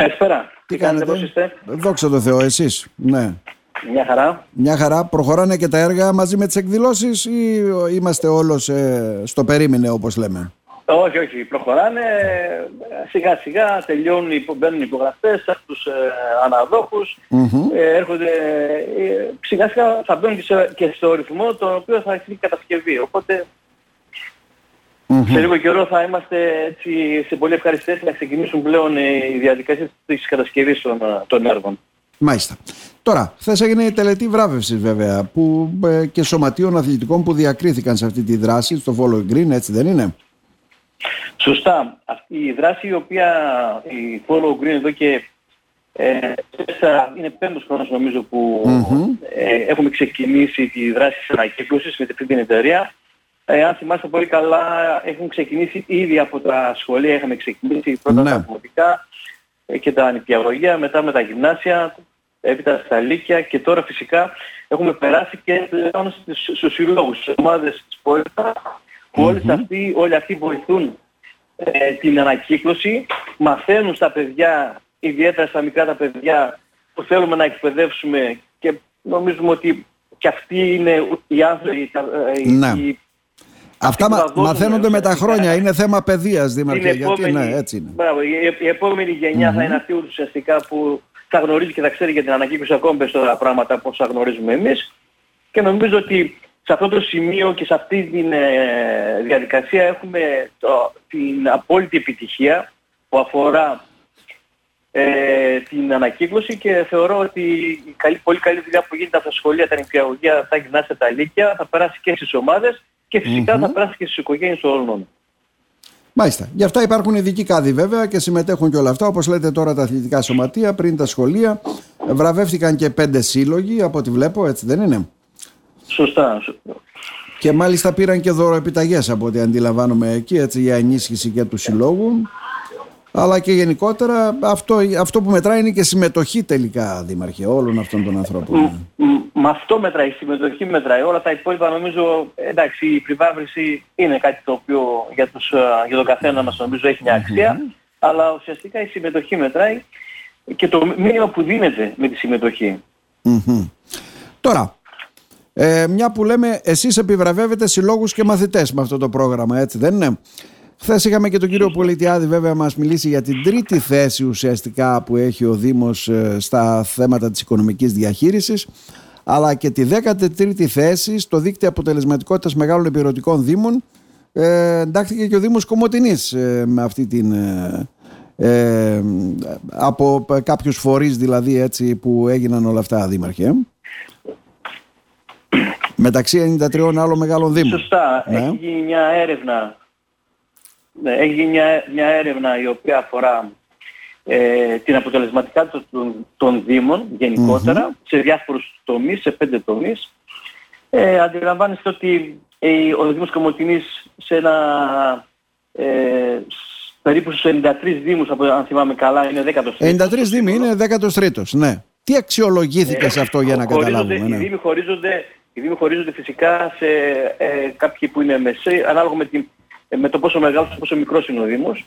Καλησπέρα. Τι κάνετε, πώς είστε; Δόξα τω Θεώ, εσείς. Ναι. Μια χαρά. Μια χαρά. Προχωράνε και τα έργα μαζί με τις εκδηλώσεις ή είμαστε όλος ε, στο περίμενε όπως λέμε; Όχι, όχι. Προχωράνε. Σιγά σιγά τελειώνουν, μπαίνουν υπογραφές από τους ε, αναδοχους ε, έρχονται, ε, σιγά σιγά θα μπαίνουν και, σε, και στο ρυθμό το οποίο θα έχει κατασκευή. Οπότε σε λίγο καιρό θα είμαστε έτσι, σε πολύ ευχαριστές να ξεκινήσουν πλέον οι διαδικασίες της κατασκευής των, των έργων. Μάλιστα. Τώρα, χθες έγινε η τελετή βράβευσης βέβαια που, ε, και σωματείων αθλητικών που διακρίθηκαν σε αυτή τη δράση στο Follow Green, έτσι δεν είναι; Σωστά. Αυτή η δράση η οποία η Follow Green εδώ και ε, είναι πέμπτος χρόνος νομίζω που ε, έχουμε ξεκινήσει τη δράση της ανακύκλωσης με αυτή την εταιρεία. Ε, αν θυμάστε πολύ καλά, έχουν ξεκινήσει ήδη από τα σχολεία, είχαμε ξεκινήσει πρώτα ναι. τα δημοτικά ε, και τα νηπιαγωγεία, μετά με τα γυμνάσια, έπειτα στα λύκεια και τώρα φυσικά έχουμε περάσει και πλέον στους συλλόγους, στις ομάδες της πόλης που όλες αυτοί, όλοι αυτοί βοηθούν ε, την ανακύκλωση, μαθαίνουν στα παιδιά, ιδιαίτερα στα μικρά τα παιδιά που θέλουμε να εκπαιδεύσουμε και νομίζουμε ότι και αυτοί είναι οι άνθρωποι, ε, ναι. οι, Αυτά μα, μαθαίνονται με τα χρόνια, είναι θέμα παιδείας Δήμαρχε, γιατί ναι, έτσι είναι. Μπράβο, η, η επόμενη γενιά θα είναι αυτή ουσιαστικά που θα γνωρίζει και θα ξέρει για την ανακύκλωση ακόμη περισσότερα πράγματα όπως θα γνωρίζουμε εμείς. Και νομίζω ότι σε αυτό το σημείο και σε αυτή τη ε, διαδικασία έχουμε το, την απόλυτη επιτυχία που αφορά ε, την ανακύκλωση και θεωρώ ότι η καλή, πολύ καλή δουλειά που γίνεται από τα σχολεία, τα νηπιαγωγεία, τα γυμνάσια, τα λύκεια θα περάσει και στις ομάδες και φυσικά θα περάσει και στις οικογένειες όλων. Μάλιστα. Γι' αυτά υπάρχουν ειδικοί κάδοι βέβαια και συμμετέχουν και όλα αυτά. Όπως λέτε τώρα τα αθλητικά σωματεία, πριν τα σχολεία. Βραβεύτηκαν και πέντε σύλλογοι από ό,τι βλέπω, έτσι δεν είναι; Σωστά. Και μάλιστα πήραν και δώρο επιταγές από ό,τι αντιλαμβάνομαι εκεί, έτσι για ενίσχυση και του συλλόγου. Αλλά και γενικότερα αυτό, αυτό που μετράει είναι και συμμετοχή τελικά, Δήμαρχε, όλων αυτών των ανθρώπων. Με αυτό μετράει, η συμμετοχή μετράει. Όλα τα υπόλοιπα νομίζω, εντάξει, η επιβάβρυση είναι κάτι το οποίο για, τους, για τον καθένα μας νομίζω έχει μια αξία, αλλά ουσιαστικά η συμμετοχή μετράει και το μήνυμα που δίνεται με τη συμμετοχή. Τώρα, ε, μια που λέμε εσείς επιβραβεύετε συλλόγους και μαθητές με αυτό το πρόγραμμα, έτσι δεν είναι; Χθες είχαμε και τον κύριο Πολιτιάδη βέβαια μας μιλήσει για την τρίτη θέση ουσιαστικά που έχει ο Δήμος ε, στα θέματα της οικονομικής διαχείρισης αλλά και τη 13η θέση στο δίκτυο αποτελεσματικότητας μεγάλων επιρωτικών δήμων ε, εντάχθηκε και ο Δήμος Κομωτινής ε, με αυτή την... Ε, ε, από κάποιους φορείς δηλαδή έτσι που έγιναν όλα αυτά δήμαρχε μεταξύ 93 άλλων μεγάλων δήμων. Σωστά. Ναι. Έχει γίνει μια έρευνα ναι, έχει μια, μια έρευνα η οποία αφορά ε, την αποτελεσματικότητα των, των Δήμων γενικότερα σε διάφορους τομείς, σε πέντε τομείς. Ε, αντιλαμβάνεστε ότι ε, ο Δήμος Κομωτινής σε ένα ε, περίπου στους 93 Δήμους, αν θυμάμαι καλά, είναι 13 93 Δήμοι είναι 13ος, ναι. Τι αξιολογήθηκες σε αυτό για να καταλάβουμε. Ναι. Οι, Δήμοι χωρίζονται, οι Δήμοι χωρίζονται φυσικά σε ε, κάποιοι που είναι μεσαίοι, ανάλογα με την ε, με το πόσο μεγάλος και πόσο μικρός είναι ο Δήμος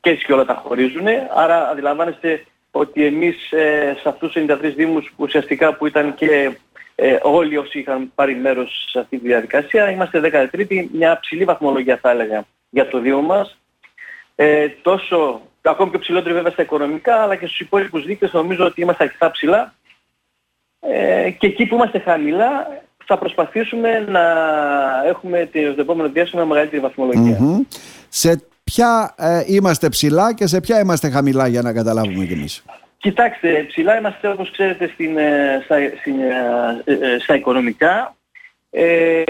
και έτσι και όλα τα χωρίζουν. Άρα αντιλαμβάνεστε ότι εμείς ε, σε αυτούς τους 93 Δήμους που ουσιαστικά που ήταν και ε, όλοι όσοι είχαν πάρει μέρος σε αυτή τη διαδικασία είμαστε 13η, μια ψηλή βαθμολογία θα έλεγα για το Δήμο μας. Ε, τόσο, ακόμη και ψηλότερη βέβαια στα οικονομικά αλλά και στους υπόλοιπους δείκτες νομίζω ότι είμαστε αρκετά ψηλά. Ε, και εκεί που είμαστε χαμηλά θα προσπαθήσουμε να έχουμε το επόμενο διάστημα μεγαλύτερη Σε ποια ε, είμαστε ψηλά και σε ποια είμαστε χαμηλά για να καταλάβουμε κι εμείς; Κοιτάξτε, ψηλά είμαστε όπως ξέρετε στην, ε, στα, στην, ε, στα οικονομικά. Ε,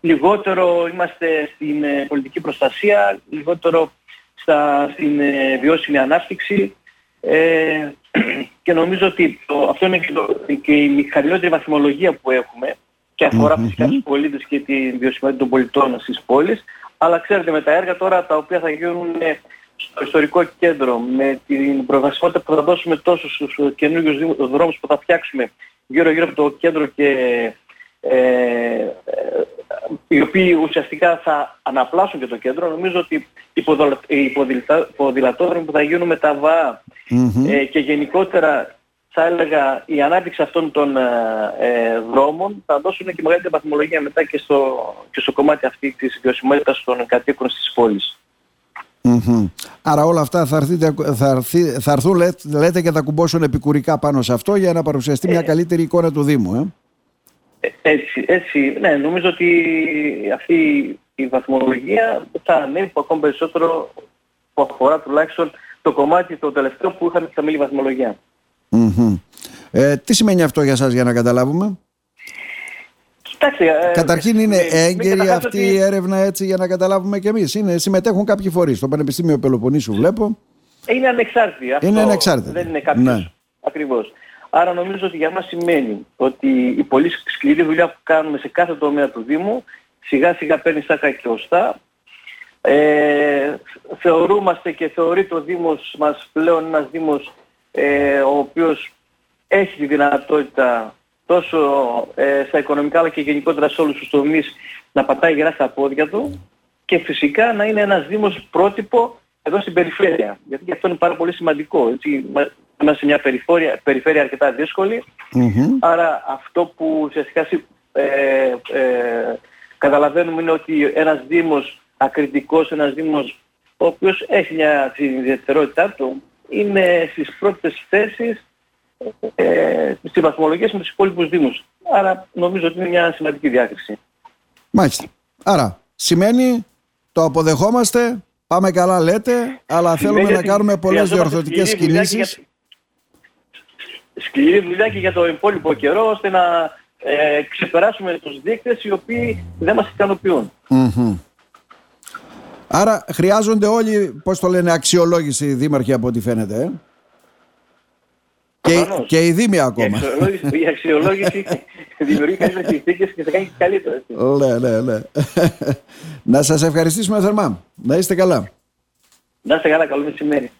λιγότερο είμαστε στην πολιτική προστασία, λιγότερο στα, στην βιώσιμη ανάπτυξη. Ε, και νομίζω ότι το, αυτό είναι και, το, και η χαμηλότερη βαθμολογία που έχουμε και αφορά φυσικά τους πολίτες και τη βιωσιμότητα των πολιτών στις πόλεις. Αλλά ξέρετε με τα έργα τώρα τα οποία θα γίνουν στο ιστορικό κέντρο, με την προβασιμότητα που θα δώσουμε τόσο στους καινούργιους δρόμους που θα φτιάξουμε γύρω γύρω από το κέντρο και ε, ε, οι οποίοι ουσιαστικά θα αναπλάσουν και το κέντρο. Νομίζω ότι οι ποδηλατόδρομοι που θα γίνουν με τα ΒΑ ε, και γενικότερα θα έλεγα η ανάπτυξη αυτών των ε, δρόμων θα δώσουν και μεγαλύτερη βαθμολογία μετά και στο, και στο κομμάτι αυτή της βιωσιμότητας των κατοίκων στις πόλεις. Άρα όλα αυτά θα, θα, θα έρθουν λέτε, και θα κουμπώσουν επικουρικά πάνω σε αυτό για να παρουσιαστεί μια καλύτερη εικόνα του Δήμου. Ε; Έτσι, έτσι, ναι, νομίζω ότι αυτή η βαθμολογία θα ανέβει ακόμη περισσότερο που αφορά τουλάχιστον το κομμάτι το τελευταίο που είχαμε τη χαμηλή βαθμολογία. Ε, τι σημαίνει αυτό για σας για να καταλάβουμε; Κοιτάξτε, ε, Καταρχήν είναι ε, έγκαιρη αυτή η έρευνα έτσι για να καταλάβουμε κι εμείς. Είναι, συμμετέχουν κάποιοι φορείς. Στο Πανεπιστήμιο Πελοποννήσου βλέπω. Είναι ανεξάρτητη. Αυτό είναι ανεξάρτητη. Δεν είναι κάποιος. Ναι. Ακριβώς. Άρα νομίζω ότι για μας σημαίνει ότι η πολύ σκληρή δουλειά που κάνουμε σε κάθε τομέα του Δήμου σιγά σιγά παίρνει σάκα και οστά. Ε, θεωρούμαστε και θεωρεί το Δήμος μας πλέον ένας Δήμος ε, ο οποίος έχει τη δυνατότητα τόσο ε, στα οικονομικά αλλά και γενικότερα σε όλους τους τομείς να πατάει γερά στα πόδια του και φυσικά να είναι ένας Δήμος πρότυπο εδώ στην περιφέρεια. Γιατί αυτό είναι πάρα πολύ σημαντικό. Έτσι, είμαστε σε μια περιφέρεια, περιφέρεια αρκετά Άρα αυτό που ουσιαστικά ε, ε, καταλαβαίνουμε είναι ότι ένας Δήμος ακριτικός, ένας Δήμος ο οποίος έχει μια την ιδιαιτερότητά του, είναι στις πρώτες θέσεις ε, στις βαθμολογίες με τους υπόλοιπους Δήμους. Άρα νομίζω ότι είναι μια σημαντική διάκριση. Μάλιστα. Άρα σημαίνει το αποδεχόμαστε, πάμε καλά λέτε, αλλά θέλουμε να κάνουμε πολλές διορθωτικές κινήσεις σκληρή δουλειά και για το υπόλοιπο καιρό ώστε να ε, ξεπεράσουμε τους δείκτες οι οποίοι δεν μας ικανοποιούν. Άρα χρειάζονται όλοι, πώς το λένε, αξιολόγηση δήμαρχοι από ό,τι φαίνεται. Ε; Και, και οι δήμοι ακόμα. Η αξιολόγηση, η αξιολόγηση δημιουργεί καλύτερες συνθήκες και θα κάνει και καλύτερο. Ναι, ναι, ναι. να σας ευχαριστήσουμε θερμά. Να είστε καλά. Να είστε καλά, καλό μεσημέρι.